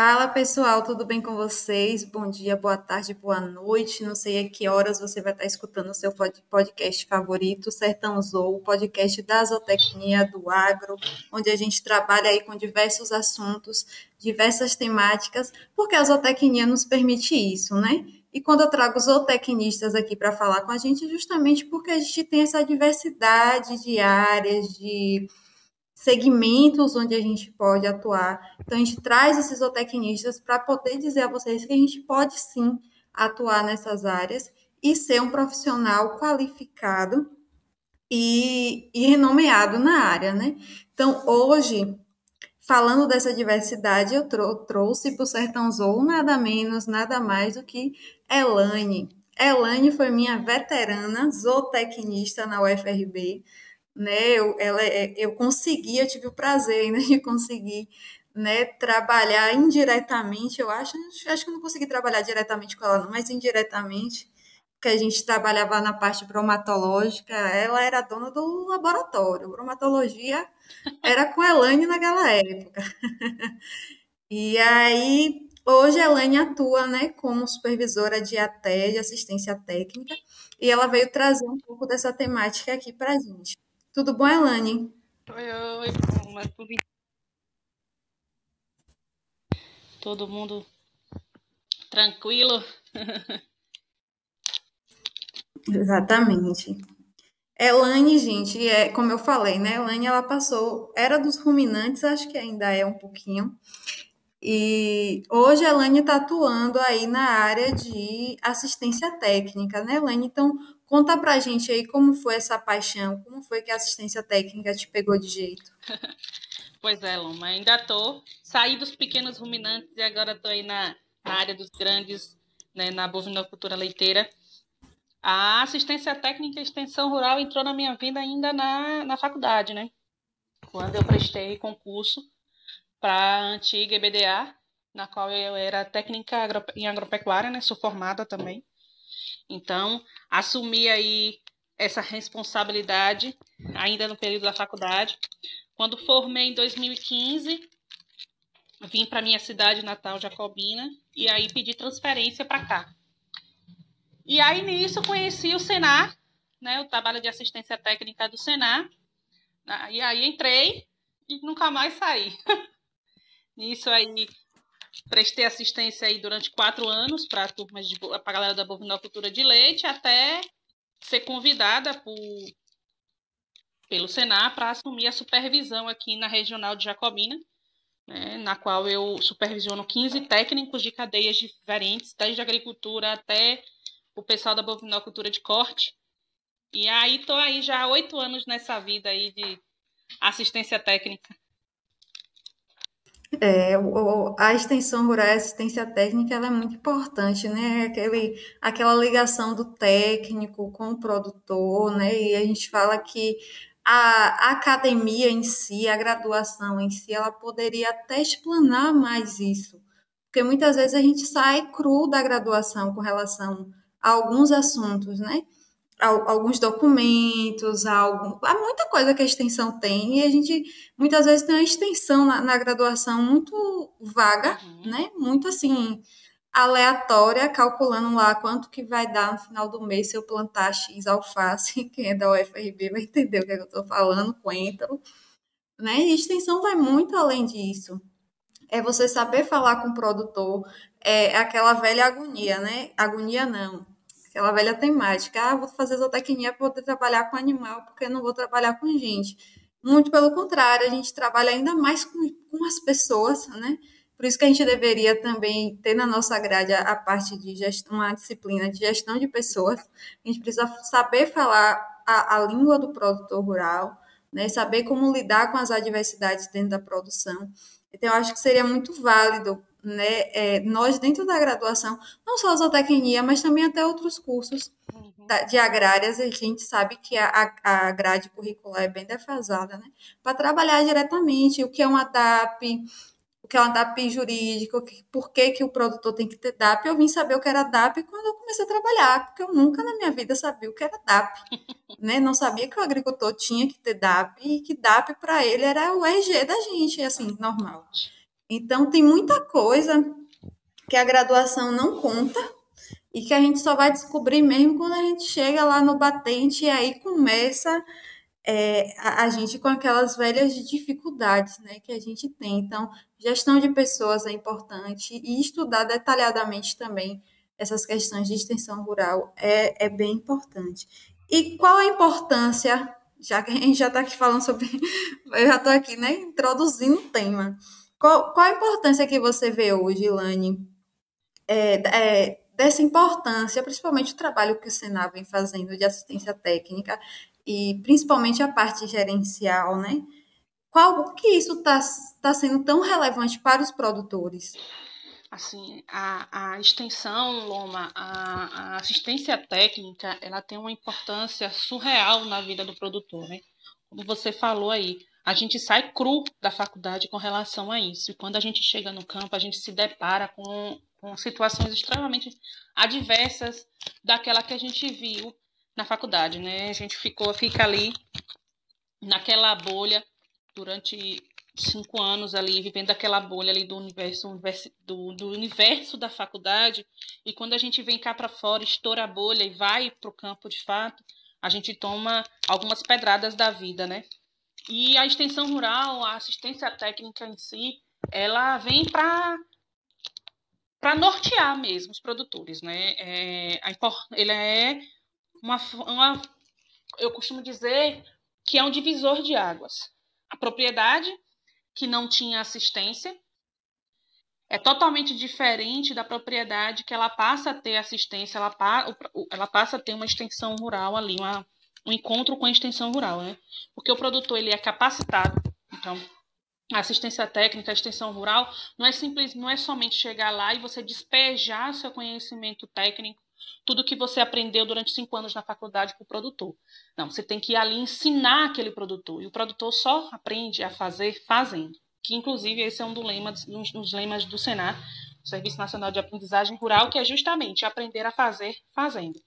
Fala pessoal, tudo bem com vocês? Bom dia, boa tarde, boa noite. Não sei a que horas você vai estar escutando o seu podcast favorito, Sertão Zou, o podcast da zootecnia do agro, onde a gente trabalha aí com diversos assuntos, diversas temáticas, porque a zootecnia nos permite isso, né? E quando eu trago zootecnistas aqui para falar com a gente, é justamente porque a gente tem essa diversidade de áreas, de segmentos onde a gente pode atuar. Então, a gente traz esses zootecnistas para poder dizer a vocês que a gente pode sim atuar nessas áreas e ser um profissional qualificado e, e renomeado na área, né? Então, hoje, falando dessa diversidade, eu trou trouxe para o Sertão Zou nada menos, nada mais do que Elane. Elane foi minha veterana zootecnista na UFRB, né? Eu, ela, é, eu consegui, eu tive o prazer né, de conseguir né, trabalhar indiretamente, eu acho, acho que eu não consegui trabalhar diretamente com ela, não, mas indiretamente, porque a gente trabalhava na parte bromatológica, ela era dona do laboratório, bromatologia era com a Elaine naquela época. e aí, hoje a Elaine atua né, como supervisora de AT, de assistência técnica, e ela veio trazer um pouco dessa temática aqui para a gente. Tudo bom, Elane? Oi, oi, mas tudo Todo mundo tranquilo? Exatamente. Elane, gente, é como eu falei, né? Elane, ela passou, era dos ruminantes, acho que ainda é um pouquinho. E hoje a Elane está atuando aí na área de assistência técnica, né, Elane? Então, Conta pra gente aí como foi essa paixão, como foi que a assistência técnica te pegou de jeito. pois é, Loma, ainda tô. Saí dos pequenos ruminantes e agora tô aí na, na área dos grandes, né, na bovinocultura leiteira. A assistência técnica e extensão rural entrou na minha vida ainda na, na faculdade, né? Quando eu prestei concurso para a antiga EBDA, na qual eu era técnica em agropecuária, né? Sou formada também. Então, assumi aí essa responsabilidade ainda no período da faculdade. Quando formei em 2015, vim para minha cidade natal, Jacobina, e aí pedi transferência para cá. E aí nisso conheci o Senar, né, o trabalho de assistência técnica do Senar. E aí entrei e nunca mais saí. nisso aí prestei assistência aí durante quatro anos para a turma de para galera da bovinocultura de leite, até ser convidada por, pelo Senar para assumir a supervisão aqui na regional de Jacobina, né, na qual eu supervisiono 15 técnicos de cadeias diferentes, desde agricultura até o pessoal da bovinocultura de corte. E aí estou aí já há oito anos nessa vida aí de assistência técnica. É, o, a extensão rural e assistência técnica ela é muito importante, né? Aquele, aquela ligação do técnico com o produtor, né? E a gente fala que a, a academia em si, a graduação em si, ela poderia até explanar mais isso. Porque muitas vezes a gente sai cru da graduação com relação a alguns assuntos, né? Alguns documentos, algo, há muita coisa que a extensão tem e a gente muitas vezes tem uma extensão na, na graduação muito vaga, uhum. né? Muito assim aleatória, calculando lá quanto que vai dar no final do mês se eu plantar X alface, quem é da UFRB vai entender o que, é que eu estou falando, coentro, né? E extensão vai muito além disso. É você saber falar com o produtor, é aquela velha agonia, né? Agonia não aquela velha temática. Ah, vou fazer zootecnia para poder trabalhar com animal, porque não vou trabalhar com gente. Muito pelo contrário, a gente trabalha ainda mais com, com as pessoas, né? Por isso que a gente deveria também ter na nossa grade a, a parte de gestão, uma disciplina de gestão de pessoas. A gente precisa saber falar a, a língua do produtor rural, né? saber como lidar com as adversidades dentro da produção. Então, eu acho que seria muito válido né, é, nós dentro da graduação, não só a zootecnia, mas também até outros cursos uhum. de agrárias, a gente sabe que a, a grade curricular é bem defasada, né, para trabalhar diretamente o que é uma DAP, o que é uma DAP jurídica, por que, que o produtor tem que ter DAP. Eu vim saber o que era DAP quando eu comecei a trabalhar, porque eu nunca na minha vida sabia o que era DAP. né? Não sabia que o agricultor tinha que ter DAP e que DAP para ele era o RG da gente, assim, normal. Então, tem muita coisa que a graduação não conta e que a gente só vai descobrir mesmo quando a gente chega lá no batente e aí começa é, a, a, gente com aquelas velhas dificuldades né, que a gente tem. Então, gestão de pessoas é importante e estudar detalhadamente também essas questões de extensão rural é, é bem importante. E qual a importância, já que a gente já está aqui falando sobre, eu já estou aqui né, introduzindo o tema, qual, qual a importância que você vê hoje, Ilane, é, é, dessa importância, principalmente o trabalho que o Senado vem fazendo de assistência técnica e principalmente a parte gerencial, né? Qual que isso está tá sendo tão relevante para os produtores? Assim, a, a extensão, Loma, a, a assistência técnica, ela tem uma importância surreal na vida do produtor, né? Como você falou aí, a gente sai cru da faculdade com relação a isso. E quando a gente chega no campo, a gente se depara com, com situações extremamente adversas daquela que a gente viu na faculdade, né? A gente ficou, fica ali naquela bolha durante cinco anos ali, vivendo aquela bolha ali do universo, do, do universo da faculdade, e quando a gente vem cá para fora, estoura a bolha e vai para o campo de fato, a gente toma algumas pedradas da vida, né? E a extensão rural, a assistência técnica em si, ela vem para para nortear mesmo os produtores, né? É, a, ele é uma, uma, eu costumo dizer que é um divisor de águas. A propriedade que não tinha assistência. É totalmente diferente da propriedade que ela passa a ter assistência, ela, ela passa a ter uma extensão rural ali, uma, um encontro com a extensão rural, né? Porque o produtor ele é capacitado, então assistência técnica, extensão rural, não é simples, não é somente chegar lá e você despejar seu conhecimento técnico, tudo que você aprendeu durante cinco anos na faculdade para o produtor. Não, você tem que ir ali ensinar aquele produtor. E o produtor só aprende a fazer fazendo. Que, inclusive, esse é um, do lema, um dos lemas do Senar, Serviço Nacional de Aprendizagem Rural, que é justamente aprender a fazer fazendo.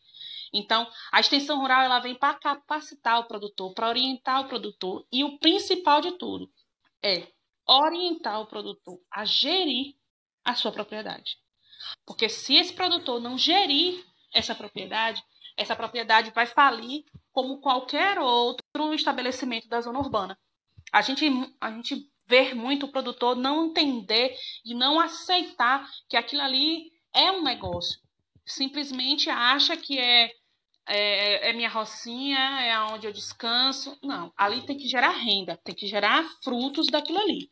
Então, a extensão rural ela vem para capacitar o produtor, para orientar o produtor. E o principal de tudo é orientar o produtor a gerir a sua propriedade. Porque se esse produtor não gerir essa propriedade, essa propriedade vai falir como qualquer outro estabelecimento da zona urbana. A gente, a gente vê muito o produtor não entender e não aceitar que aquilo ali é um negócio. Simplesmente acha que é, é, é minha rocinha, é onde eu descanso. Não, ali tem que gerar renda, tem que gerar frutos daquilo ali.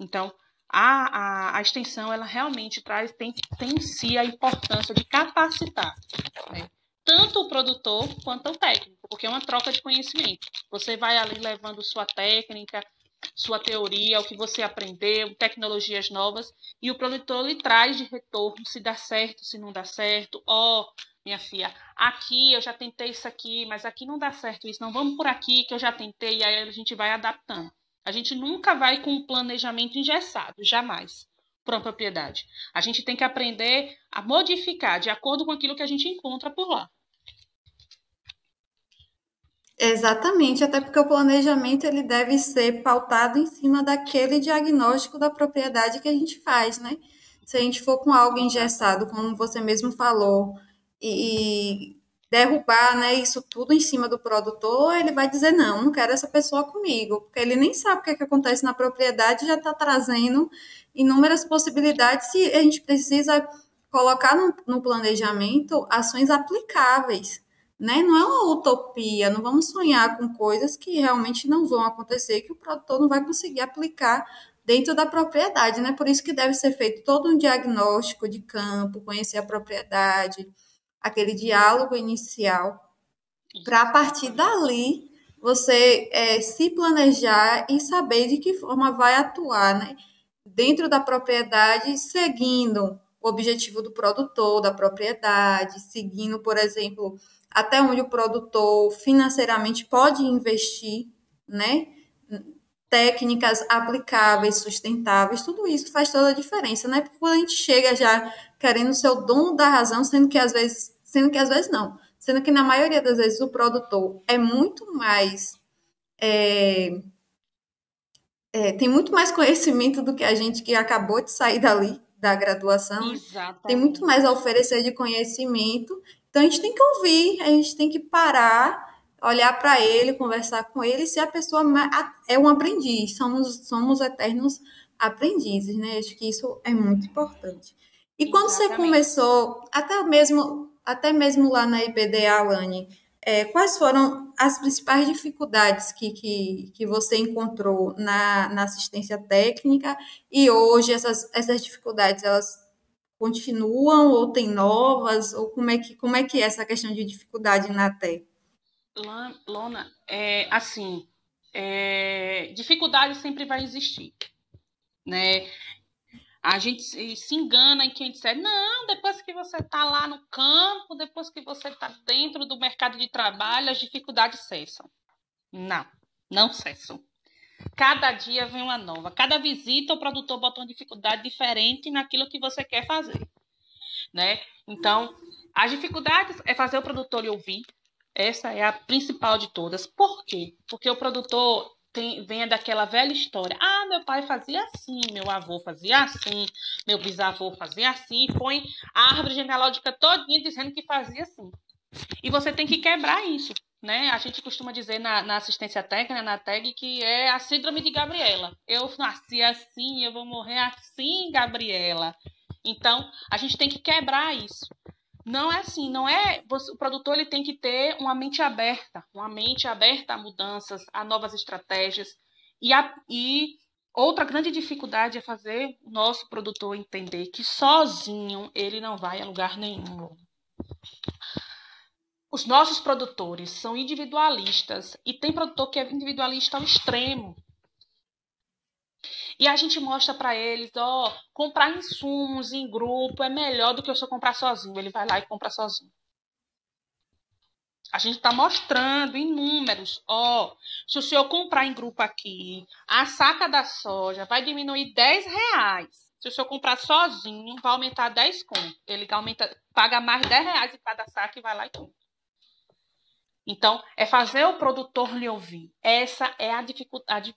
Então, a, a, a extensão ela realmente traz tem, tem em si a importância de capacitar né? tanto o produtor quanto o técnico, porque é uma troca de conhecimento. Você vai ali levando sua técnica, sua teoria, o que você aprendeu, tecnologias novas, e o produtor lhe traz de retorno se dá certo, se não dá certo. Ó, oh, minha filha, aqui eu já tentei isso aqui, mas aqui não dá certo isso. Não, vamos por aqui que eu já tentei, e aí a gente vai adaptando. A gente nunca vai com um planejamento engessado, jamais, para uma propriedade. A gente tem que aprender a modificar de acordo com aquilo que a gente encontra por lá. Exatamente, até porque o planejamento ele deve ser pautado em cima daquele diagnóstico da propriedade que a gente faz, né? Se a gente for com algo engessado, como você mesmo falou, e derrubar né, isso tudo em cima do produtor, ele vai dizer, não, não quero essa pessoa comigo, porque ele nem sabe o que, é que acontece na propriedade, já está trazendo inúmeras possibilidades e a gente precisa colocar no, no, planejamento ações aplicáveis, né? Não é uma utopia, não vamos sonhar com coisas que realmente não vão acontecer, que o produtor não vai conseguir aplicar dentro da propriedade, né? Por isso que deve ser feito todo um diagnóstico de campo, conhecer a propriedade, aquele diálogo inicial, para a partir dali você é, se planejar e saber de que forma vai atuar né, dentro da propriedade, seguindo o objetivo do produtor, da propriedade, seguindo, por exemplo, até onde o produtor financeiramente pode investir, né? Técnicas aplicáveis, sustentáveis, tudo isso faz toda a diferença, né? Porque quando a gente chega já querendo ser o dono da razão, sendo que às vezes, sendo que às vezes não, sendo que na maioria das vezes o produtor é muito mais é, é, tem muito mais conhecimento do que a gente que acabou de sair dali, da graduação. Exatamente. Tem muito mais a oferecer de conhecimento. Então a gente tem que ouvir, a gente tem que parar, olhar para ele, conversar com ele, se a pessoa é um aprendiz, somos, somos eternos aprendizes, né? Acho que isso é muito importante. E quando Exatamente. você começou, até mesmo, até mesmo lá na IPD, Alane, é, quais foram as principais dificuldades que, que, que você encontrou na, na assistência técnica e hoje essas, essas dificuldades elas continuam ou tem novas ou como é que como é que é essa questão de dificuldade na TE? Lona, é, assim, é, dificuldade sempre vai existir, né? A gente se engana em quem disser, não, depois que você está lá no campo, depois que você está dentro do mercado de trabalho, as dificuldades cessam. Não, não cessam. Cada dia vem uma nova. Cada visita o produtor bota uma dificuldade diferente naquilo que você quer fazer. Né? Então, as dificuldades é fazer o produtor lhe ouvir. Essa é a principal de todas. Por quê? Porque o produtor tem, venha daquela velha história. Ah, meu pai fazia assim, meu avô fazia assim, meu bisavô fazia assim, põe a árvore genealógica todinha dizendo que fazia assim. E você tem que quebrar isso, né? A gente costuma dizer na, na assistência técnica, na TEG, que é a síndrome de Gabriela. Eu nasci assim, eu vou morrer assim, Gabriela. Então, a gente tem que quebrar isso. Não é assim, não é. O produtor ele tem que ter uma mente aberta, uma mente aberta a mudanças, a novas estratégias. E, a, e outra grande dificuldade é fazer o nosso produtor entender que sozinho ele não vai a lugar nenhum. Os nossos produtores são individualistas e tem produtor que é individualista ao extremo. E a gente mostra para eles, ó, comprar insumos em grupo é melhor do que eu só comprar sozinho. Ele vai lá e compra sozinho. A gente está mostrando em números, ó, se o senhor comprar em grupo aqui, a saca da soja vai diminuir 10 reais. Se o senhor comprar sozinho, vai aumentar 10 conto. Ele aumenta, paga mais 10 reais em cada saca e vai lá e compra. Então, é fazer o produtor lhe ouvir. Essa é a dificuldade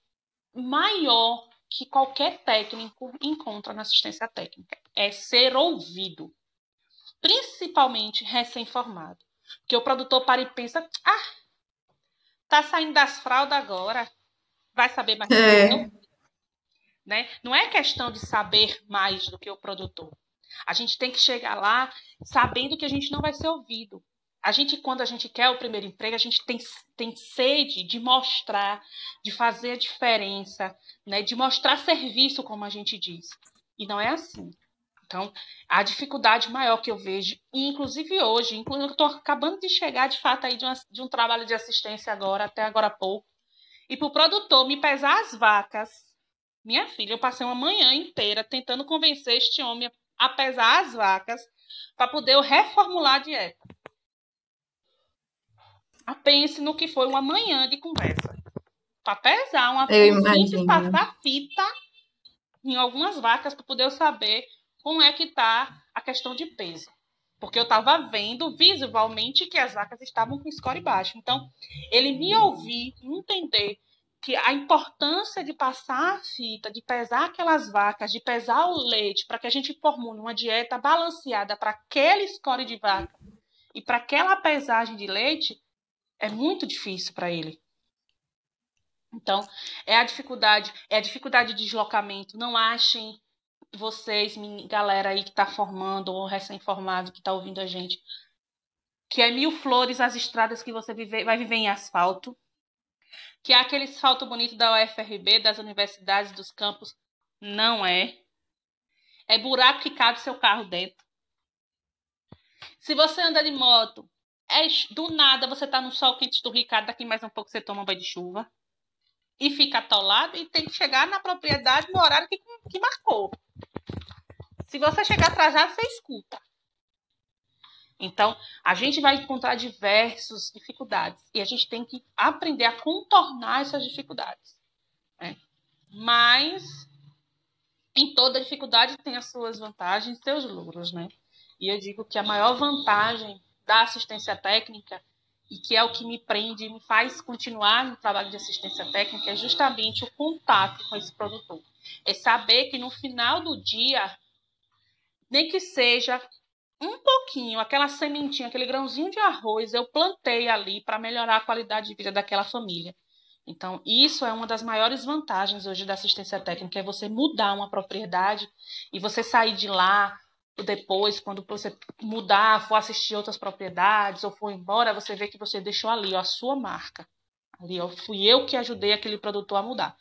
maior que qualquer técnico encontra na assistência técnica. É ser ouvido, principalmente recém-formado. Porque o produtor para e pensa, ah, tá saindo das fraldas agora, vai saber mais é. não? Né? Não é questão de saber mais do que o produtor. A gente tem que chegar lá sabendo que a gente não vai ser ouvido. A gente, quando a gente quer o primeiro emprego, a gente tem, tem sede de mostrar, de fazer a diferença, né? de mostrar serviço, como a gente diz. E não é assim. Então, a dificuldade maior que eu vejo, inclusive hoje, inclusive eu estou acabando de chegar de fato aí de, uma, de um trabalho de assistência agora, até agora há pouco, e para o produtor me pesar as vacas, minha filha, eu passei uma manhã inteira tentando convencer este homem a pesar as vacas para poder eu reformular a dieta. Pense no que foi uma manhã de conversa. Para pesar uma de passar fita em algumas vacas para poder saber como é que está a questão de peso. Porque eu estava vendo visualmente que as vacas estavam com score baixo. Então, ele me ouvir, entender que a importância de passar a fita, de pesar aquelas vacas, de pesar o leite, para que a gente formule uma dieta balanceada para aquele score de vaca e para aquela pesagem de leite, é muito difícil para ele. Então, é a dificuldade, é a dificuldade de deslocamento. Não achem vocês, galera aí que está formando ou recém-formado que está ouvindo a gente, que é mil flores as estradas que você vive, vai viver em asfalto, que é aquele asfalto bonito da UFRB, das universidades, dos campos. Não é. É buraco que cabe seu carro dentro. Se você anda de moto, é, do nada você tá no sol quente do Ricardo, daqui mais um pouco você toma um banho de chuva e fica atolado e tem que chegar na propriedade no horário que, que marcou. Se você chegar atrasado, você escuta. Então, a gente vai encontrar diversas dificuldades e a gente tem que aprender a contornar essas dificuldades. Né? Mas, em toda dificuldade tem as suas vantagens e seus lucros, né? E eu digo que a maior vantagem da assistência técnica e que é o que me prende e me faz continuar no trabalho de assistência técnica, é justamente o contato com esse produtor. É saber que no final do dia, nem que seja um pouquinho, aquela sementinha, aquele grãozinho de arroz, eu plantei ali para melhorar a qualidade de vida daquela família. Então, isso é uma das maiores vantagens hoje da assistência técnica, é você mudar uma propriedade e você sair de lá depois, quando você mudar, for assistir outras propriedades ou for embora, você vê que você deixou ali ó, a sua marca. Ali, ó, fui eu que ajudei aquele produtor a mudar.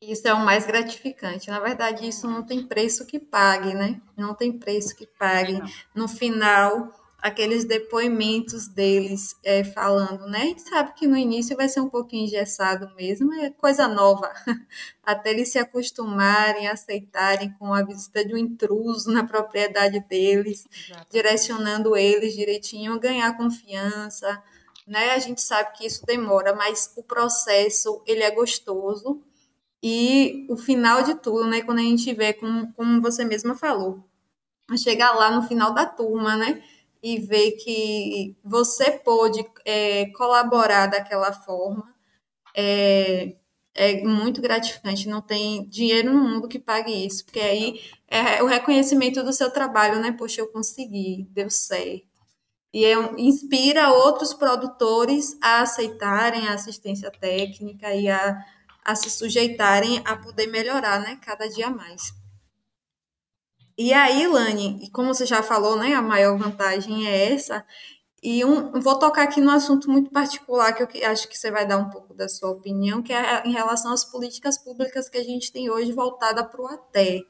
Isso é o mais gratificante. Na verdade, isso não tem preço que pague, né? Não tem preço que pague. No final, aqueles depoimentos deles é, falando, né? A gente sabe que no início vai ser um pouquinho engessado mesmo, é coisa nova, até eles se acostumarem, aceitarem com a visita de um intruso na propriedade deles, Exato. direcionando eles direitinho, ganhar confiança, né? A gente sabe que isso demora, mas o processo ele é gostoso e o final de tudo, né? Quando a gente vê, como, como você mesma falou, chegar lá no final da turma, né? E ver que você pôde é, colaborar daquela forma é, é muito gratificante. Não tem dinheiro no mundo que pague isso, porque aí é o reconhecimento do seu trabalho, né? Poxa, eu consegui, deu certo. E é, inspira outros produtores a aceitarem a assistência técnica e a, a se sujeitarem a poder melhorar, né? Cada dia mais. E aí, Lani, como você já falou, né, a maior vantagem é essa. E um, vou tocar aqui no assunto muito particular que eu acho que você vai dar um pouco da sua opinião, que é em relação às políticas públicas que a gente tem hoje voltada para o ATE.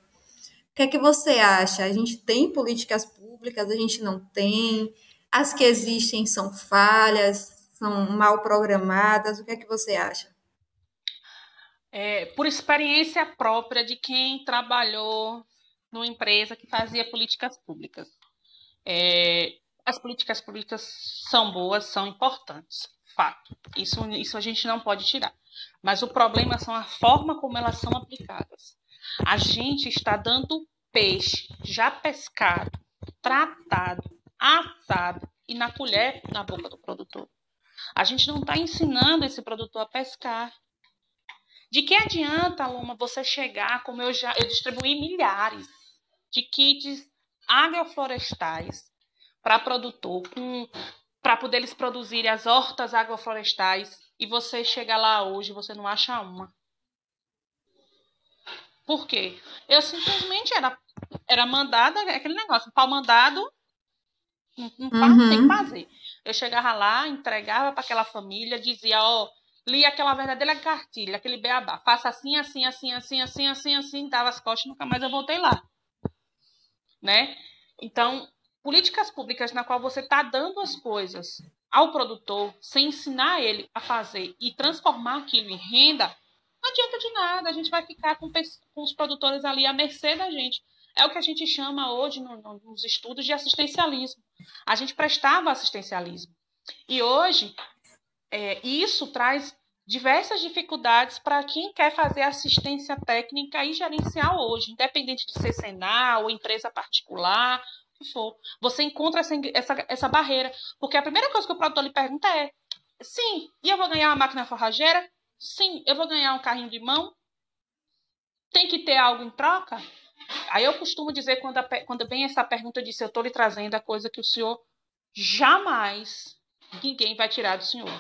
O que é que você acha? A gente tem políticas públicas, a gente não tem? As que existem são falhas, são mal programadas? O que é que você acha? É, por experiência própria de quem trabalhou numa empresa que fazia políticas públicas. É, as políticas públicas são boas, são importantes, fato. Isso, isso a gente não pode tirar. Mas o problema são a forma como elas são aplicadas. A gente está dando peixe já pescado, tratado, assado e na colher na boca do produtor. A gente não está ensinando esse produtor a pescar. De que adianta, Loma, você chegar, como eu já eu distribuí milhares de kits agroflorestais para produtor, para poder eles produzirem as hortas agroflorestais e você chega lá hoje você não acha uma. Por quê? Eu simplesmente era, era mandada, aquele negócio, pau mandado, não, não uhum. tem que fazer. Eu chegava lá, entregava para aquela família, dizia, ó, li aquela verdadeira cartilha, aquele beabá, faça assim, assim, assim, assim, assim, assim, assim, dava as costas, nunca mais eu voltei lá né? Então, políticas públicas na qual você está dando as coisas ao produtor sem ensinar ele a fazer e transformar aquilo em renda, não adianta de nada. A gente vai ficar com, com os produtores ali à mercê da gente. É o que a gente chama hoje no, no, nos estudos de assistencialismo. A gente prestava assistencialismo. E hoje, é, isso traz diversas dificuldades para quem quer fazer assistência técnica e gerencial hoje, independente de ser Senal ou empresa particular, o que for. Você encontra essa, essa, essa barreira. Porque a primeira coisa que o produtor lhe pergunta é: sim, e eu vou ganhar uma máquina forrageira? Sim, eu vou ganhar um carrinho de mão? Tem que ter algo em troca? Aí eu costumo dizer, quando, a, quando vem essa pergunta, eu disse: eu estou lhe trazendo a coisa que o senhor jamais ninguém vai tirar do senhor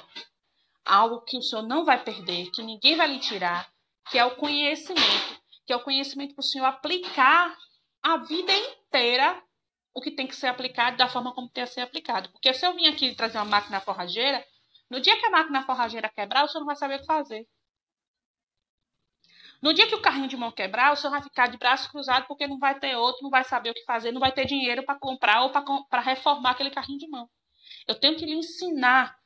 algo que o senhor não vai perder, que ninguém vai lhe tirar, que é o conhecimento, que é o conhecimento para o senhor aplicar a vida inteira o que tem que ser aplicado da forma como tem que ser aplicado. Porque se eu vim aqui trazer uma máquina forrageira, no dia que a máquina forrageira quebrar, o senhor não vai saber o que fazer. No dia que o carrinho de mão quebrar, o senhor vai ficar de braço cruzado porque não vai ter outro, não vai saber o que fazer, não vai ter dinheiro para comprar ou para reformar aquele carrinho de mão. Eu tenho que lhe ensinar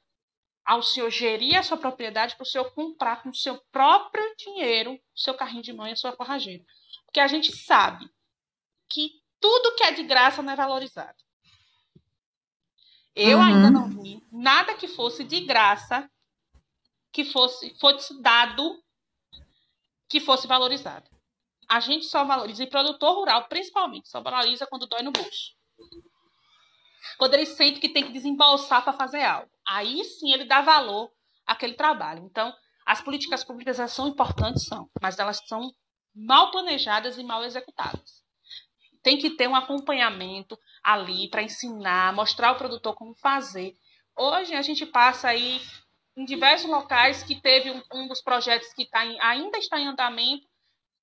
ao senhor gerir a sua propriedade para o senhor comprar com o seu próprio dinheiro o seu carrinho de mão e a sua forrageira. Porque a gente sabe que tudo que é de graça não é valorizado. Eu uhum. ainda não vi nada que fosse de graça, que fosse, fosse dado, que fosse valorizado. A gente só valoriza, e produtor rural principalmente, só valoriza quando dói no bolso. Quando ele sente que tem que desembolsar para fazer algo. Aí sim ele dá valor àquele trabalho. Então, as políticas públicas são importantes, são, mas elas são mal planejadas e mal executadas. Tem que ter um acompanhamento ali para ensinar, mostrar ao produtor como fazer. Hoje a gente passa aí em diversos locais que teve um, um dos projetos que tá em, ainda está em andamento,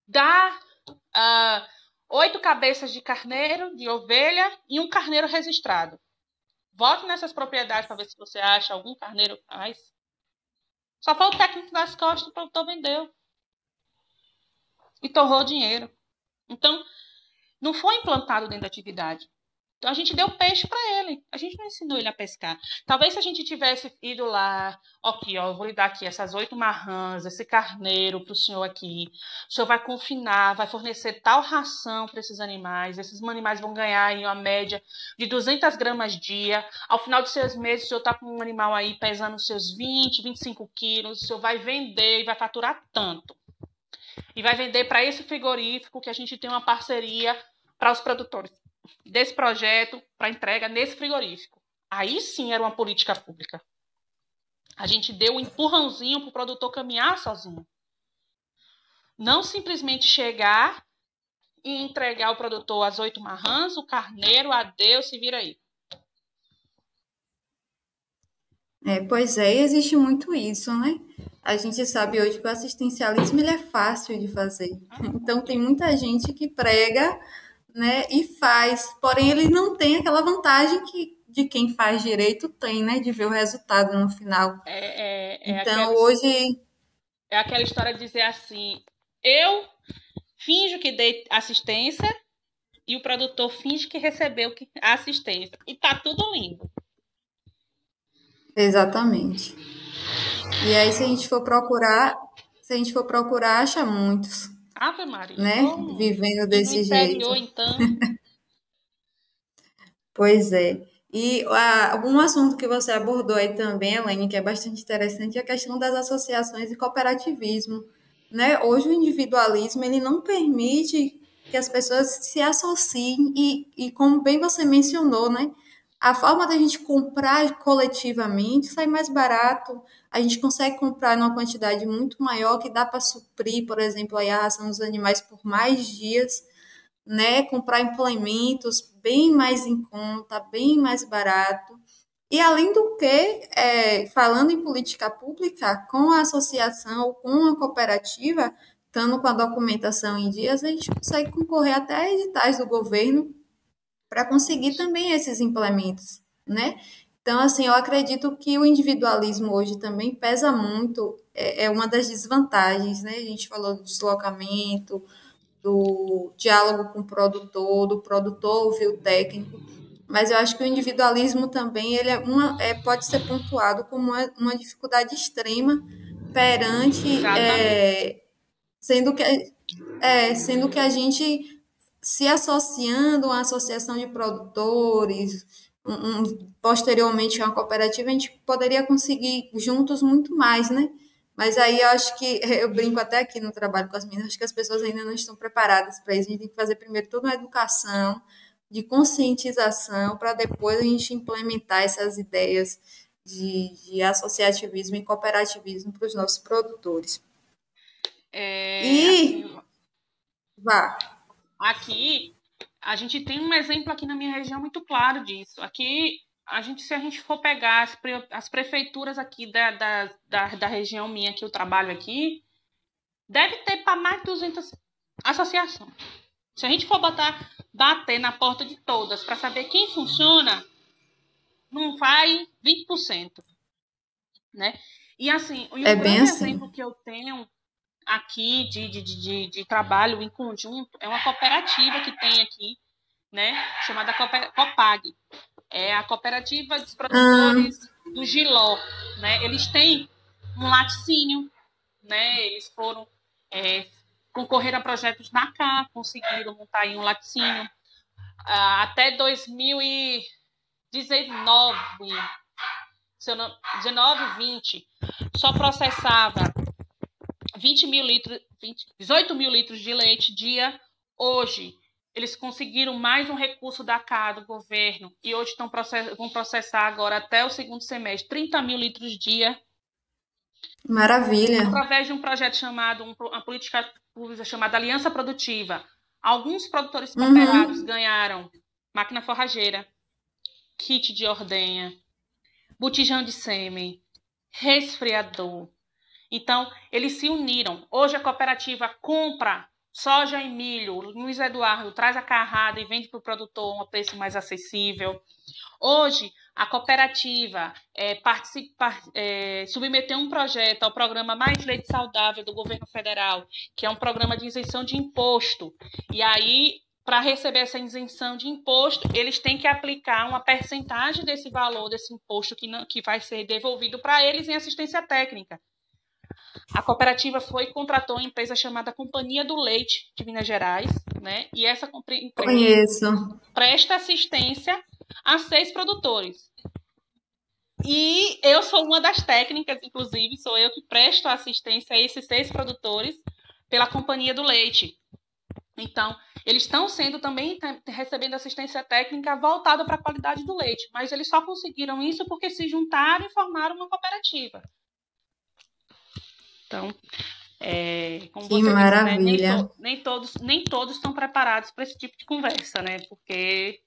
dá uh, oito cabeças de carneiro, de ovelha e um carneiro registrado. Volte nessas propriedades para ver se você acha algum carneiro mais. Só foi o técnico das costas, o produtor vendeu. E torrou dinheiro. Então, não foi implantado dentro da atividade. Então a gente deu peixe para ele. A gente não ensinou ele a pescar. Talvez se a gente tivesse ido lá, ok, ó, eu vou lhe dar aqui essas oito marrãs, esse carneiro para o senhor aqui. O senhor vai confinar, vai fornecer tal ração para esses animais. Esses animais vão ganhar em uma média de 200 gramas dia. Ao final de seis meses, o senhor está com um animal aí pesando seus 20, 25 quilos. O senhor vai vender e vai faturar tanto. E vai vender para esse frigorífico que a gente tem uma parceria para os produtores desse projeto para entrega nesse frigorífico. Aí sim era uma política pública. A gente deu um empurrãozinho para o produtor caminhar sozinho. Não simplesmente chegar e entregar ao produtor as oito marrãs, o carneiro, adeus, se vira aí. É, pois é, existe muito isso, né? A gente sabe hoje que o assistencialismo ele é fácil de fazer. Então tem muita gente que prega né, e faz. Porém, ele não tem aquela vantagem que de quem faz direito tem, né, de ver o resultado no final. É, é, é então, aquela, hoje é aquela história de dizer assim: eu finjo que dei assistência e o produtor finge que recebeu a assistência e tá tudo lindo. Exatamente. E aí, se a gente for procurar, se a gente for procurar, acha muitos. Ave Maria. Né? Como? Vivendo desse interior, jeito. então. pois é. E algum assunto que você abordou aí também, Elaine, que é bastante interessante, é a questão das associações e cooperativismo. Né? Hoje o individualismo ele não permite que as pessoas se associem e, e como bem você mencionou, né? A forma da gente comprar coletivamente sai mais barato, a gente consegue comprar numa quantidade muito maior que dá para suprir, por exemplo, a ração dos animais por mais dias, né? Comprar implementos bem mais em conta, bem mais barato. E além do que, é, falando em política pública, com a associação ou com a cooperativa, estando com a documentação em dias, a gente consegue concorrer até a editais do governo para conseguir também esses implementos, né? Então, assim, eu acredito que o individualismo hoje também pesa muito, é, é uma das desvantagens, né? A gente falou do deslocamento, do diálogo com o produtor, do produtor ouvir o técnico, mas eu acho que o individualismo também ele é uma, é, pode ser pontuado como uma, uma dificuldade extrema perante, é, sendo, que, é, sendo que a gente se associando a uma associação de produtores, um, um, posteriormente uma cooperativa, a gente poderia conseguir juntos muito mais, né? Mas aí eu acho que, eu brinco até aqui no trabalho com as meninas, acho que as pessoas ainda não estão preparadas para isso. A gente tem que fazer primeiro toda uma educação de conscientização para depois a gente implementar essas ideias de, de associativismo e cooperativismo para os nossos produtores. É, e assim, vá. Aqui, a gente tem um exemplo aqui na minha região muito claro disso. Aqui, a gente, se a gente for pegar as, pre, as prefeituras aqui da, da, da, da, região minha que eu trabalho aqui, deve ter para mais de 200 associações. Se a gente for botar, bater na porta de todas para saber quem funciona, não vai 20%. Né? E assim, o um é grande assim. exemplo que eu tenho aqui de, de, de, de, trabalho em conjunto é uma cooperativa que tem aqui, né, chamada Copag. É a cooperativa dos produtores do Giló, né? Eles têm um laticínio, né? Eles foram é, concorrer a projetos na cá, conseguiram montar aí um laticínio. Até 2019, se eu não, 19, 20, só processava 20 mil litros, 20, 18 mil litros de leite dia hoje. eles conseguiram mais um recurso da CA do governo e hoje estão process vão processar agora até o segundo semestre 30 mil litros dia. Maravilha. Através de um projeto chamado, uma política pública chamada Aliança Produtiva. Alguns produtores uhum. cooperados uhum. ganharam máquina forrageira, kit de ordenha, botijão de sêmen, resfriador. Então, eles se uniram. Hoje a cooperativa compra soja e milho. Luiz Eduardo traz a carrada e vende para o produtor a um preço mais acessível. Hoje, a cooperativa é, participa, é, submeteu um projeto ao programa Mais Leite Saudável do governo federal, que é um programa de isenção de imposto. E aí, para receber essa isenção de imposto, eles têm que aplicar uma percentagem desse valor, desse imposto que, não, que vai ser devolvido para eles em assistência técnica. A cooperativa foi e contratou uma empresa chamada Companhia do Leite de Minas Gerais, né? E essa empresa Conheço. presta assistência a seis produtores. E eu sou uma das técnicas, inclusive, sou eu que presto assistência a esses seis produtores pela Companhia do Leite. Então, eles estão sendo também recebendo assistência técnica voltada para a qualidade do leite, mas eles só conseguiram isso porque se juntaram e formaram uma cooperativa. Então, é, como que você maravilha. Né, nem, to, nem, todos nem todos estão preparados para esse tipo de conversa, né? Porque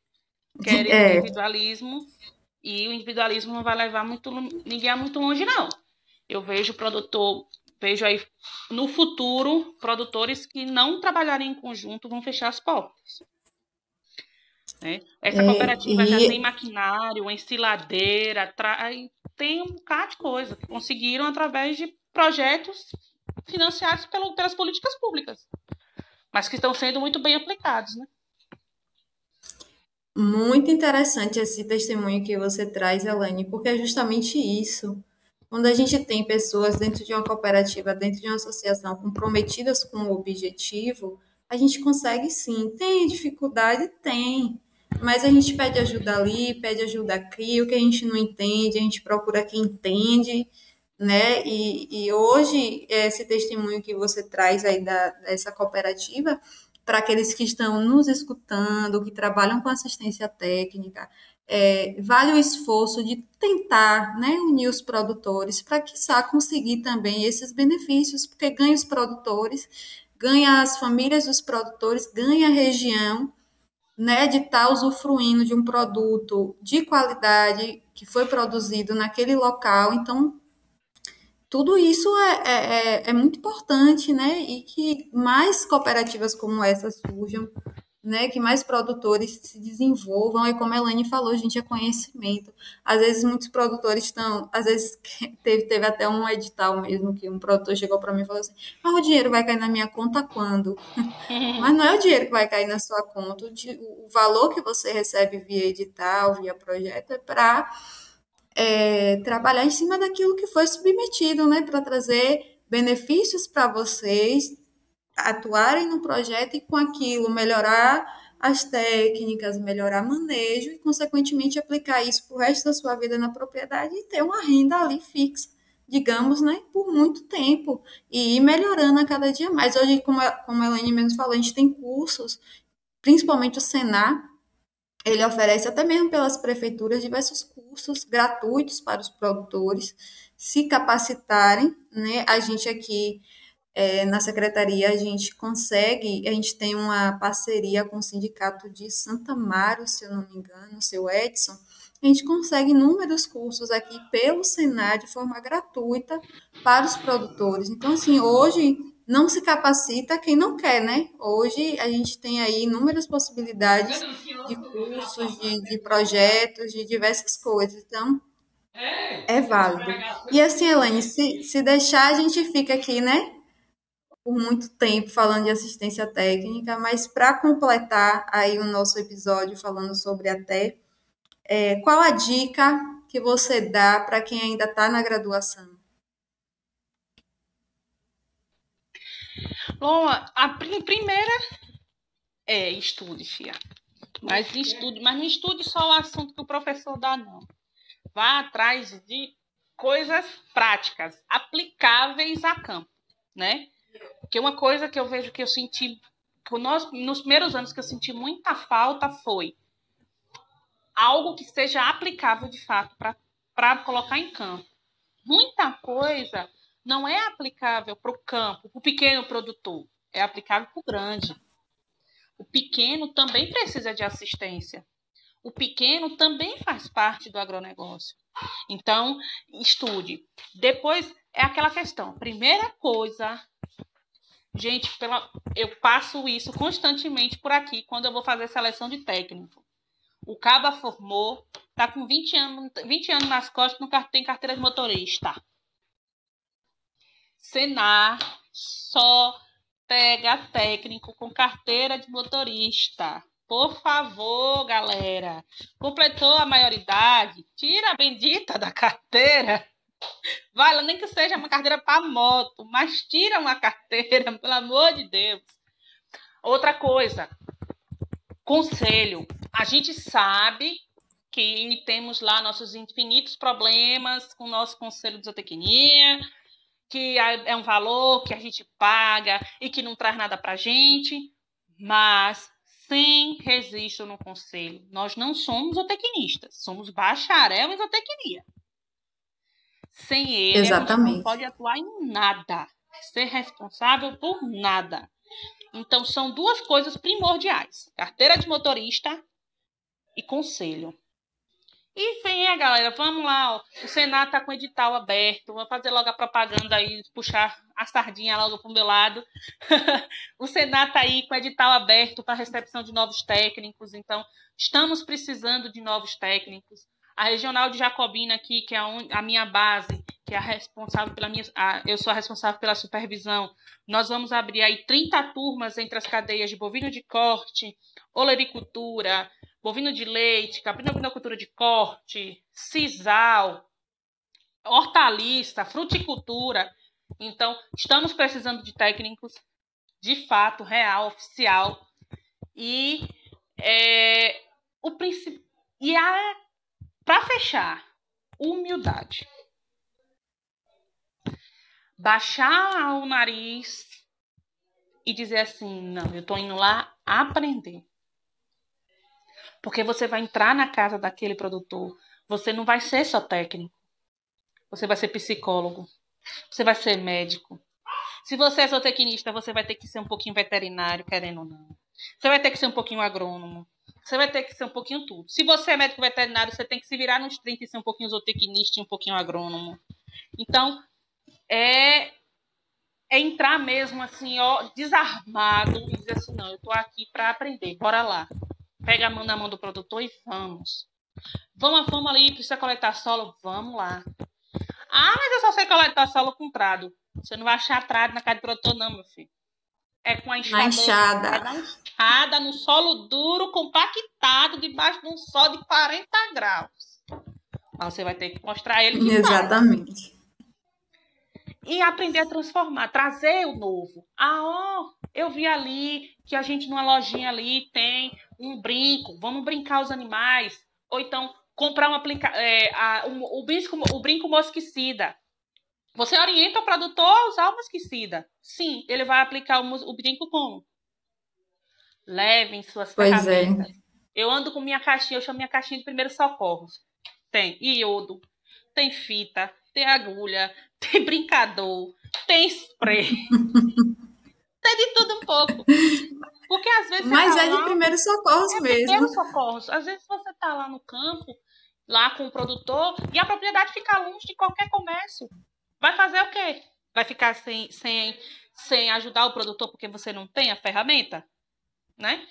querem é. individualismo e o individualismo não vai levar muito ninguém a muito longe não. Eu vejo o produtor vejo aí no futuro produtores que não trabalharem em conjunto vão fechar as portas. Né? Essa é, cooperativa e... já tem maquinário, ensiladeira, tra... tem um bocado de coisa que conseguiram através de projetos financiados pelo, pelas políticas públicas, mas que estão sendo muito bem aplicados. Né? Muito interessante esse testemunho que você traz, Elaine, porque é justamente isso. Quando a gente tem pessoas dentro de uma cooperativa, dentro de uma associação comprometidas com o objetivo, a gente consegue sim. Tem dificuldade? Tem. Mas a gente pede ajuda ali, pede ajuda aqui, o que a gente não entende, a gente procura quem entende, né? E, e hoje, esse testemunho que você traz aí da, dessa cooperativa, para aqueles que estão nos escutando, que trabalham com assistência técnica, é, vale o esforço de tentar né, unir os produtores para que conseguir também esses benefícios, porque ganha os produtores, ganha as famílias dos produtores, ganha a região, né, de estar tá usufruindo de um produto de qualidade que foi produzido naquele local. Então, tudo isso é, é, é, é muito importante, né, e que mais cooperativas como essa surjam né, que mais produtores se desenvolvam, e como a Elaine falou, gente, é conhecimento. Às vezes muitos produtores estão, às vezes teve, teve até um edital mesmo, que um produtor chegou para mim e falou assim, mas o dinheiro vai cair na minha conta quando? mas não é o dinheiro que vai cair na sua conta, o, valor que você recebe via edital, via projeto, é para é, trabalhar em cima daquilo que foi submetido, né, para trazer benefícios para vocês, atuarem no projeto e com aquilo melhorar as técnicas, melhorar manejo e, consequentemente, aplicar isso para o resto da sua vida na propriedade e ter uma renda ali fixa, digamos, né, por muito tempo e ir melhorando a cada dia mais. Hoje, como como a Elaine mesmo falou, a gente tem cursos, principalmente o Senar, ele oferece até mesmo pelas prefeituras diversos cursos gratuitos para os produtores se capacitarem, né? A gente aqui é, na secretaria a gente consegue, a gente tem uma parceria com o sindicato de Santa Mário, se eu não me engano, o seu Edson, a gente consegue inúmeros cursos aqui pelo Senado de forma gratuita para os produtores. Então, assim, hoje não se capacita quem não quer, né? Hoje a gente tem aí inúmeras possibilidades de cursos, de, de projetos, de diversas coisas. Então, é válido. E assim, Elaine, se, se deixar, a gente fica aqui, né? por muito tempo falando de assistência técnica, mas para completar aí o nosso episódio falando sobre até, é, qual a dica que você dá para quem ainda está na graduação? Bom, a primeira é estude, Fia. Mas estude, mas não estude só o assunto que o professor dá, não. Vá atrás de coisas práticas, aplicáveis a campo, né? Porque uma coisa que eu vejo que eu senti nós, nos primeiros anos que eu senti muita falta foi algo que seja aplicável de fato para colocar em campo. Muita coisa não é aplicável para o campo, para o pequeno produtor, é aplicável para o grande. O pequeno também precisa de assistência. O pequeno também faz parte do agronegócio. Então, estude. Depois é aquela questão. Primeira coisa, gente, pela, eu passo isso constantemente por aqui quando eu vou fazer seleção de técnico. O Caba formou, tá com 20 anos, 20 anos nas costas, não tem carteira de motorista. Senar só pega técnico com carteira de motorista. Por favor, galera. Completou a maioridade, tira a bendita da carteira. Vai lá, nem que seja uma carteira para moto, mas tira uma carteira, pelo amor de Deus. Outra coisa, conselho. A gente sabe que temos lá nossos infinitos problemas com o nosso conselho de zootecnia, que é um valor que a gente paga e que não traz nada para a gente, mas sem registro no conselho. Nós não somos zootecnistas, somos bacharel em zootecnia. Sem ele, Exatamente. a gente não pode atuar em nada, ser responsável por nada. Então, são duas coisas primordiais: carteira de motorista e conselho. E vem, galera, vamos lá. Ó. O Senado tá com o edital aberto. Vou fazer logo a propaganda aí, puxar a sardinha logo pro meu lado. o Senado tá aí com o edital aberto para recepção de novos técnicos. Então, estamos precisando de novos técnicos. A Regional de Jacobina aqui, que é a, minha base, que é a responsável pela minha. A, eu sou a responsável pela supervisão. Nós vamos abrir aí 30 turmas entre as cadeias de bovino de corte, olericultura, bovino de leite, caprinocultura de corte, sisal, hortaliça, fruticultura. Então, estamos precisando de técnicos de fato, real, oficial. E é, o principal. E a para fechar, humildade. Baixar o nariz e dizer assim: não, eu estou indo lá aprender. Porque você vai entrar na casa daquele produtor. Você não vai ser só técnico. Você vai ser psicólogo. Você vai ser médico. Se você é zootecnista, você vai ter que ser um pouquinho veterinário, querendo ou não. Você vai ter que ser um pouquinho agrônomo. Você vai ter que ser um pouquinho tudo. Se você é médico veterinário, você tem que se virar nos 30 e ser um pouquinho zootecnista e um pouquinho agrônomo. Então, é, é entrar mesmo assim, ó, desarmado e dizer assim, não, eu tô aqui para aprender, bora lá. Pega a mão na mão do produtor e vamos. Vamos, vamos ali, precisa coletar solo? Vamos lá. Ah, mas eu só sei coletar solo com trado. Você não vai achar trado na casa do produtor, não, meu filho. É com a enxada. Na enxada. É na enxada, no solo duro, compactado, debaixo de um sol de 40 graus. Mas você vai ter que mostrar ele Exatamente. E aprender a transformar, trazer o novo. Ah, ó, eu vi ali que a gente numa lojinha ali tem um brinco, vamos brincar os animais. Ou então comprar um aplica é, a, um, o, brinco, o brinco mosquicida. Você orienta o produtor a usar o mosquicida. Sim, ele vai aplicar o, o brinco como? Levem suas pois é. ferramentas. É. Eu ando com minha caixinha, eu chamo minha caixinha de primeiros socorros. Tem iodo, tem fita, tem agulha, tem brincador, tem spray. tem de tudo um pouco. Porque às vezes. Mas tá é lá, de primeiros socorros é mesmo. Primeiros socorros. Às vezes você tá lá no campo, lá com o produtor, e a propriedade fica longe de qualquer comércio. Vai fazer o quê? Vai ficar sem, sem, sem ajudar o produtor porque você não tem a ferramenta? Né?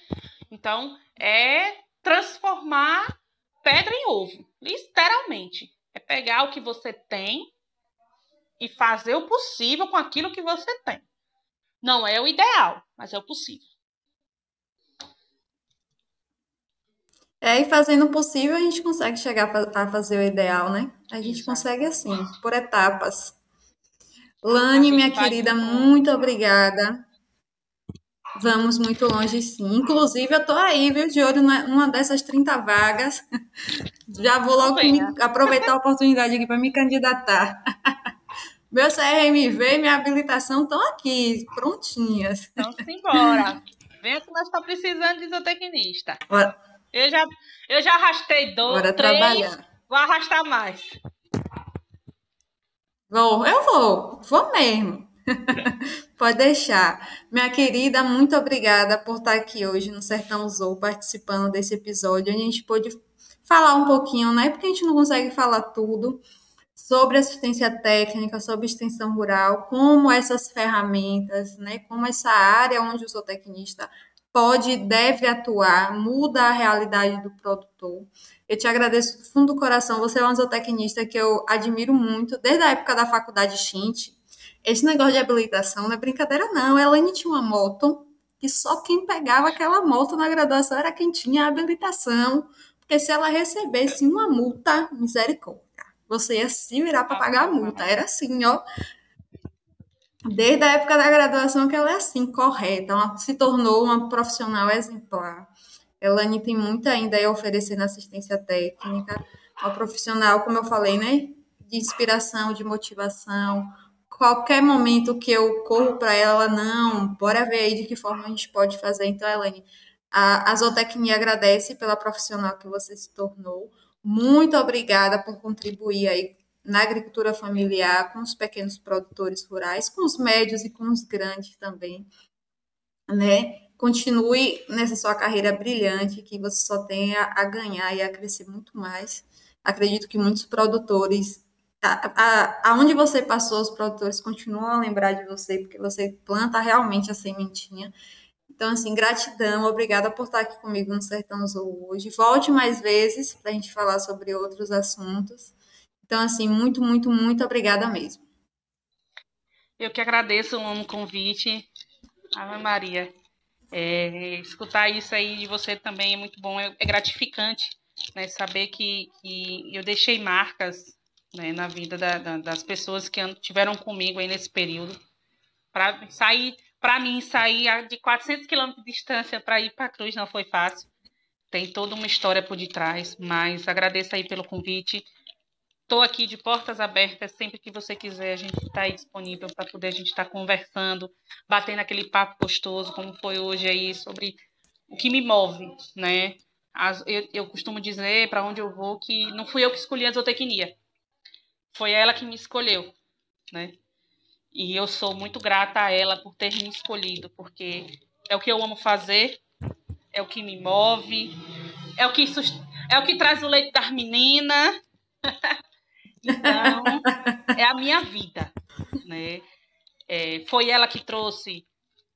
Então, é transformar pedra em ovo, literalmente. É pegar o que você tem e fazer o possível com aquilo que você tem. Não é o ideal, mas é o possível. É, e fazendo o possível, a gente consegue chegar a fazer o ideal, né? A gente Exato. consegue assim, por etapas. Lani, minha querida, muito obrigada. Vamos muito longe, sim. Inclusive, eu tô aí, viu, de olho numa dessas 30 vagas. Já vou logo me, aproveitar a oportunidade aqui para me candidatar. Meu CRMV e minha habilitação estão aqui, prontinhas. Então, simbora. Venha que nós estamos precisando de zootecnista. Bora. Eu já, eu já arrastei dois, Bora três, trabalhar. vou arrastar mais. Vou, eu vou, vou mesmo. Pode deixar. Minha querida, muito obrigada por estar aqui hoje no Sertão Zou, participando desse episódio, a gente pôde falar um pouquinho, né? Porque a gente não consegue falar tudo sobre assistência técnica, sobre extensão rural, como essas ferramentas, né? Como essa área onde o zootecnista pode e deve atuar, muda a realidade do produtor. Eu te agradeço do fundo do coração. Você é uma zootecnista que eu admiro muito, desde a época da faculdade Xinte. Esse negócio de habilitação não é brincadeira, não. A Elaine tinha uma moto que só quem pegava aquela moto na graduação era quem tinha habilitação. Porque se ela recebesse uma multa, misericórdia, você ia se virar para pagar a multa. Era assim, ó desde a época da graduação que ela é assim, correta, ela se tornou uma profissional exemplar. Elane tem muito ainda a oferecer na assistência técnica, uma profissional, como eu falei, né, de inspiração, de motivação. Qualquer momento que eu corro para ela, não, bora ver aí de que forma a gente pode fazer. Então, Elane, a, a Zootecnia agradece pela profissional que você se tornou. Muito obrigada por contribuir aí na agricultura familiar, com os pequenos produtores rurais, com os médios e com os grandes também, né? Continue nessa sua carreira brilhante, que você só tenha a ganhar e a crescer muito mais. Acredito que muitos produtores, aonde você passou, os produtores continuam a lembrar de você, porque você planta realmente a sementinha. Então, assim, gratidão, obrigada por estar aqui comigo no Sertão Zou hoje. Volte mais vezes para a gente falar sobre outros assuntos. Então, assim, muito, muito, muito obrigada mesmo. Eu que agradeço o convite. Ave Maria. É, escutar isso aí de você também é muito bom, é, é gratificante, né? Saber que, que eu deixei marcas né, na vida da, da, das pessoas que tiveram comigo aí nesse período. Para sair, para mim, sair de 400 quilômetros de distância para ir para Cruz não foi fácil. Tem toda uma história por detrás, mas agradeço aí pelo convite. Estou aqui de portas abertas, sempre que você quiser, a gente está aí disponível para poder a gente estar tá conversando, batendo aquele papo gostoso, como foi hoje aí, sobre o que me move, né? As, eu, eu costumo dizer para onde eu vou que não fui eu que escolhi a zootecnia, foi ela que me escolheu, né? E eu sou muito grata a ela por ter me escolhido, porque é o que eu amo fazer, é o que me move, é o que, é o que traz o leite das meninas. Então, é a minha vida, né? É, foi ela que trouxe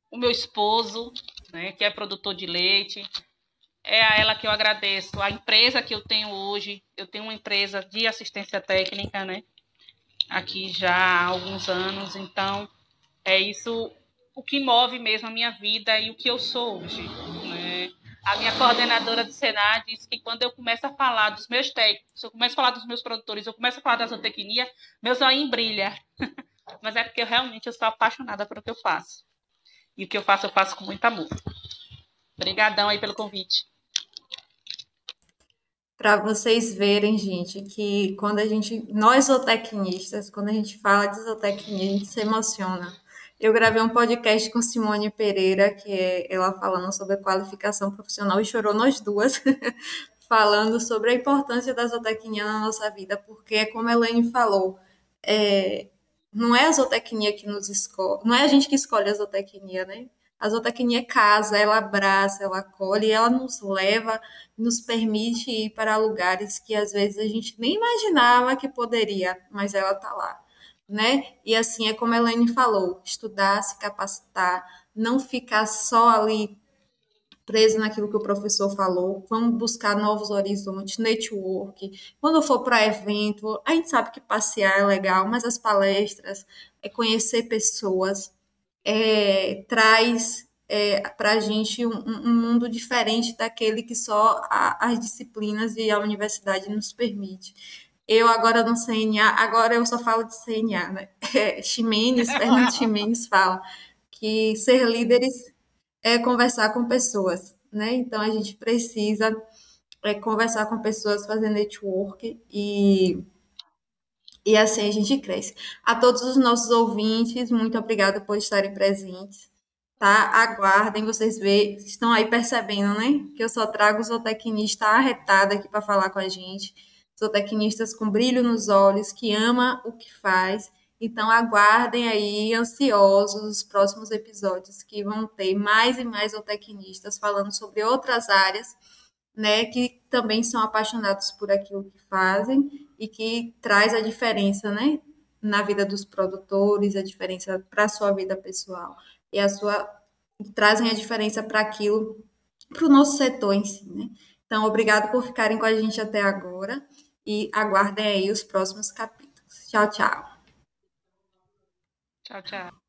o meu esposo, né, que é produtor de leite. É a ela que eu agradeço. A empresa que eu tenho hoje, eu tenho uma empresa de assistência técnica, né? Aqui já há alguns anos. Então, é isso o que move mesmo a minha vida e o que eu sou hoje. Né? a minha coordenadora do Senado disse que quando eu começo a falar dos meus técnicos, eu começo a falar dos meus produtores, eu começo a falar da zootecnia, meu zoinho brilha. Mas é porque eu realmente eu sou apaixonada pelo que eu faço. E o que eu faço, eu faço com muito amor. Obrigadão aí pelo convite. Para vocês verem, gente, que quando a gente, nós zootecnistas, quando a gente fala de zootecnia, a gente se emociona eu gravei um podcast com Simone Pereira, que é ela falando sobre qualificação profissional, e chorou nós duas, falando sobre a importância da zootecnia na nossa vida, porque, é como a Elaine falou, é, não é a zootecnia que nos escolhe, não é a gente que escolhe a zootecnia, né? A zootecnia é casa, ela abraça, ela acolhe, ela nos leva, nos permite ir para lugares que às vezes a gente nem imaginava que poderia, mas ela está lá né? E assim é como a Elaine falou, estudar, se capacitar, não ficar só ali preso naquilo que o professor falou, vamos buscar novos horizontes, network. Quando for para evento, a gente sabe que passear é legal, mas as palestras, é conhecer pessoas, é, traz é, para a gente um, um, mundo diferente daquele que só a, as disciplinas e a universidade nos permite. Eu agora no CNA, agora eu só falo de CNA, né? É, Ximenes, Fernando Ximenes fala que ser líderes é conversar com pessoas, né? Então a gente precisa é, conversar com pessoas, fazer network e e assim a gente cresce. A todos os nossos ouvintes, muito obrigada por estarem presentes. tá? Aguardem, vocês vê, estão aí percebendo, né? Que eu só trago zootecnista arretada aqui para falar com a gente. Zootecnistas com brilho nos olhos, que ama o que faz. Então aguardem aí ansiosos os próximos episódios que vão ter mais e mais zootecnistas falando sobre outras áreas, né, que também são apaixonados por aquilo que fazem e que traz a diferença, né, na vida dos produtores, a diferença para a sua vida pessoal e a sua trazem a diferença para aquilo, para o nosso setor em si, né? Então, obrigado por ficarem com a gente até agora e aguardem aí os próximos capítulos. Tchau, tchau. Tchau, tchau.